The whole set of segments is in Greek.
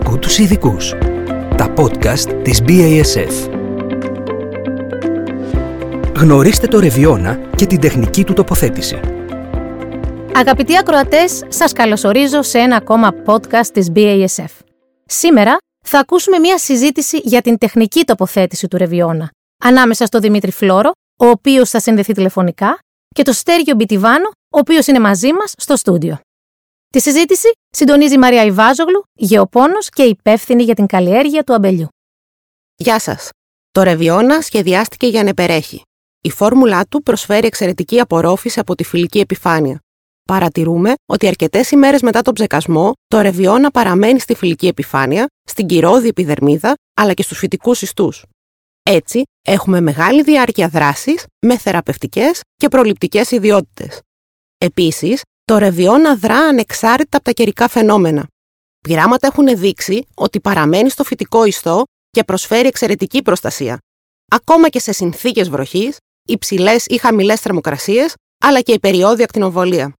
Άκου τους ειδικούς. Τα podcast της BASF. Γνωρίστε το Ρεβιόνα και την τεχνική του τοποθέτηση. Αγαπητοί ακροατές, σας καλωσορίζω σε ένα ακόμα podcast της BASF. Σήμερα θα ακούσουμε μια συζήτηση για την τεχνική τοποθέτηση του Ρεβιόνα ανάμεσα στο Δημήτρη Φλόρο, ο οποίος θα συνδεθεί τηλεφωνικά, και το Στέργιο Μπιτιβάνο, ο οποίος είναι μαζί μας στο στούντιο. Τη συζήτηση συντονίζει η Μαρία Ιβάζογλου, γεωπόνος και υπεύθυνη για την καλλιέργεια του αμπελιού. Γεια σας. Το Ρεβιόνα σχεδιάστηκε για να επερέχει. Η φόρμουλά του προσφέρει εξαιρετική απορρόφηση από τη φιλική επιφάνεια. Παρατηρούμε ότι αρκετές ημέρες μετά τον ψεκασμό, το ρεβιόνα παραμένει στη φιλική επιφάνεια, στην κυρώδη επιδερμίδα αλλά και στους φυτικούς ιστούς. Έτσι, έχουμε μεγάλη διάρκεια δράσης με θεραπευτικές και προληπτικές ιδιότητες. Επίσης, το ρεβιόνα δρά ανεξάρτητα από τα καιρικά φαινόμενα. Πειράματα έχουν δείξει ότι παραμένει στο φυτικό ιστό και προσφέρει εξαιρετική προστασία. Ακόμα και σε συνθήκες βροχής, υψηλές ή χαμηλές θερμοκρασίες, αλλά και η περιόδια ακτινοβολία.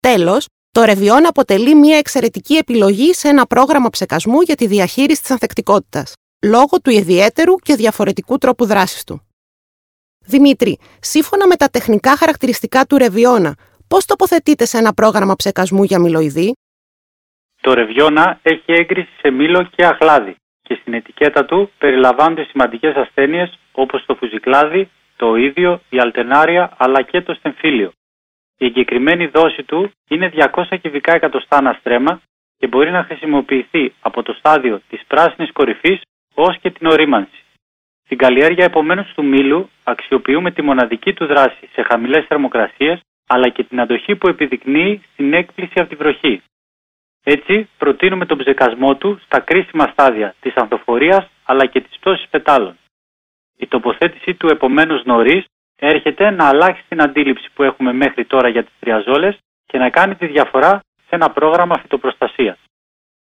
Τέλος, το ρεβιόν αποτελεί μια εξαιρετική επιλογή σε ένα πρόγραμμα ψεκασμού για τη διαχείριση της ανθεκτικότητας, λόγω του ιδιαίτερου και διαφορετικού τρόπου δράσης του. Δημήτρη, σύμφωνα με τα τεχνικά χαρακτηριστικά του ρεβιόνα, πώς τοποθετείτε σε ένα πρόγραμμα ψεκασμού για μιλοειδή; Το ρεβιόνα έχει έγκριση σε μήλο και αχλάδι και στην ετικέτα του περιλαμβάνονται σημαντικές ασθένειες όπως το φουζικλάδι, το ίδιο, η αλτενάρια αλλά και το στεμφύλιο. Η εγκεκριμένη δόση του είναι 200 κυβικά εκατοστά αναστρέμα και μπορεί να χρησιμοποιηθεί από το στάδιο της πράσινης κορυφής ως και την ορίμανση. Στην καλλιέργεια επομένως του μήλου αξιοποιούμε τη μοναδική του δράση σε χαμηλές θερμοκρασίες αλλά και την αντοχή που επιδεικνύει στην έκπληση από τη βροχή. Έτσι, προτείνουμε τον ψεκασμό του στα κρίσιμα στάδια της ανθοφορίας αλλά και της πτώσης πετάλων. Η τοποθέτησή του επομένως νωρίς έρχεται να αλλάξει την αντίληψη που έχουμε μέχρι τώρα για τις τριαζόλες και να κάνει τη διαφορά σε ένα πρόγραμμα φυτοπροστασίας.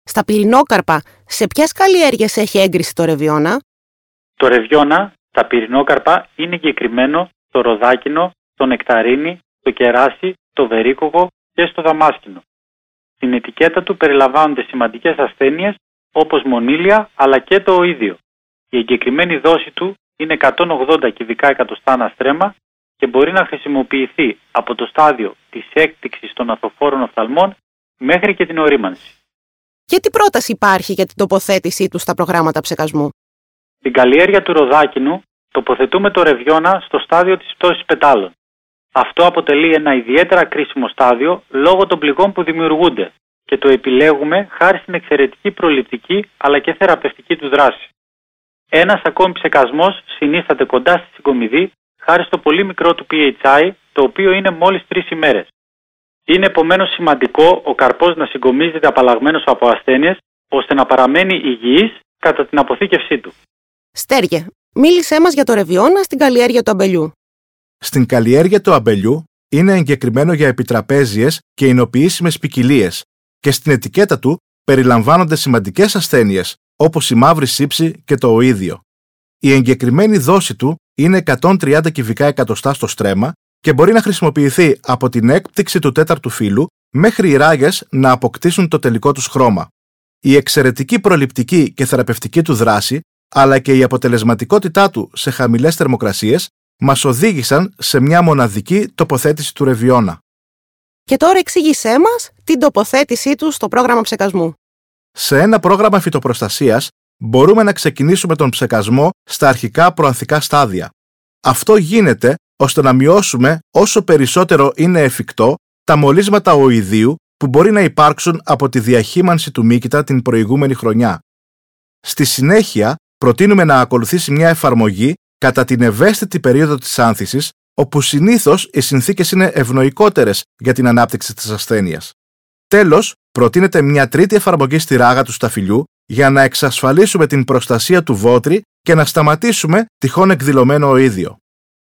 Στα πυρηνόκαρπα, σε ποιες καλλιέργειες έχει έγκριση το ρεβιόνα; Το ρεβιόνα, τα πυρηνόκαρπα είναι εγκεκριμένο στο ροδάκινο, στο νεκταρίνι, στο κεράσι, το βερίκοκο και στο δαμάσκινο. Στην ετικέτα του περιλαμβάνονται σημαντικές ασθένειες όπως μονήλια αλλά και το ίδιο. Η εγκεκριμένη δόση του είναι 180 κυβικά εκατοστά αναστρέμα και μπορεί να χρησιμοποιηθεί από το στάδιο της έκπτυξης των αθοφόρων οφθαλμών μέχρι και την ορίμανση. Και τι πρόταση υπάρχει για την τοποθέτησή του στα προγράμματα ψεκασμού; Στην καλλιέργεια του ροδάκινου τοποθετούμε το ρεβιόνα στο στάδιο της πτώσης πετάλων. Αυτό αποτελεί ένα ιδιαίτερα κρίσιμο στάδιο λόγω των πληγών που δημιουργούνται και το επιλέγουμε χάρη στην εξαιρετική προληπτική αλλά και θεραπευτική του δράση. Ένας ακόμη ψεκασμός συνίσταται κοντά στη συγκομιδή χάρη στο πολύ μικρό του PHI, το οποίο είναι μόλις τρεις ημέρες. Είναι επομένως σημαντικό ο καρπός να συγκομίζεται απαλλαγμένος από ασθένειες, ώστε να παραμένει υγιής κατά την αποθήκευσή του. Στέργε, μίλησέ μας για το ρεβιόνα στην καλλιέργεια του αμπελιού. Στην καλλιέργεια του αμπελιού είναι εγκεκριμένο για επιτραπέζιες και εινοποιήσιμες ποικιλίε και στην ετικέτα του περιλαμβάνονται σημαντικές ασθένειες όπως η μαύρη σύψη και το οίδιο. Η εγκεκριμένη δόση του είναι 130 κυβικά εκατοστά στο στρέμμα και μπορεί να χρησιμοποιηθεί από την έκπτυξη του τέταρτου φύλου μέχρι οι ράγες να αποκτήσουν το τελικό τους χρώμα. Η εξαιρετική προληπτική και θεραπευτική του δράση, αλλά και η αποτελεσματικότητά του σε χαμηλές θερμοκρασίες, μας οδήγησαν σε μια μοναδική τοποθέτηση του ρεβιόνα. Και τώρα εξήγησέ μας την τοποθέτησή του στο πρόγραμμα ψεκασμού. Σε ένα πρόγραμμα φυτοπροστασίας μπορούμε να ξεκινήσουμε τον ψεκασμό στα αρχικά προανθικά στάδια. Αυτό γίνεται ώστε να μειώσουμε όσο περισσότερο είναι εφικτό τα μολύσματα οειδίου που μπορεί να υπάρξουν από τη διαχείμανση του μύκητα την προηγούμενη χρονιά. Στη συνέχεια, προτείνουμε να ακολουθήσει μια εφαρμογή κατά την ευαίσθητη περίοδο της άνθησης, όπου συνήθως οι συνθήκες είναι ευνοϊκότερες για την ανάπτυξη της ασθένειας. Τέλος, προτείνεται μια τρίτη εφαρμογή στη ράγα του σταφυλιού για να εξασφαλίσουμε την προστασία του βότρη και να σταματήσουμε τυχόν εκδηλωμένο ίδιο.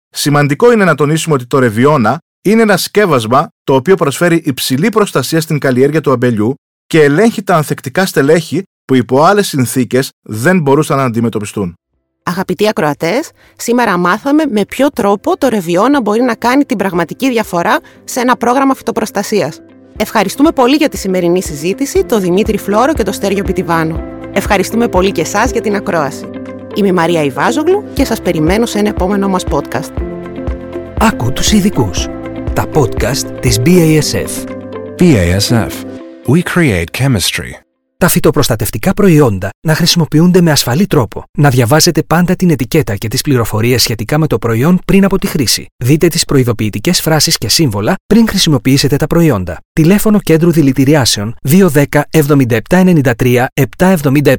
Σημαντικό είναι να τονίσουμε ότι το ρεβιόνα είναι ένα σκεύασμα το οποίο προσφέρει υψηλή προστασία στην καλλιέργεια του αμπελιού και ελέγχει τα ανθεκτικά στελέχη που υπό άλλες συνθήκες δεν μπορούσαν να αντιμετωπιστούν. Αγαπητοί ακροατές, σήμερα μάθαμε με ποιο τρόπο το ρεβιόνα μπορεί να κάνει την πραγματική διαφορά σε ένα πρόγραμμα φυτοπροστασίας. Ευχαριστούμε πολύ για τη σημερινή συζήτηση, τον Δημήτρη Φλόρο και τον Στέργιο Πιτιβάνο. Ευχαριστούμε πολύ και εσάς για την ακρόαση. Είμαι η Μαρία Ιβάζογλου και σας περιμένω σε ένα επόμενο μας podcast. Άκου τους ειδικούς. Τα podcast της BASF. BASF. We create chemistry. Τα φυτοπροστατευτικά προϊόντα να χρησιμοποιούνται με ασφαλή τρόπο. Να διαβάζετε πάντα την ετικέτα και τις πληροφορίες σχετικά με το προϊόν πριν από τη χρήση. Δείτε τις προειδοποιητικές φράσεις και σύμβολα πριν χρησιμοποιήσετε τα προϊόντα. Τηλέφωνο κέντρου δηλητηριάσεων 210 7793 777.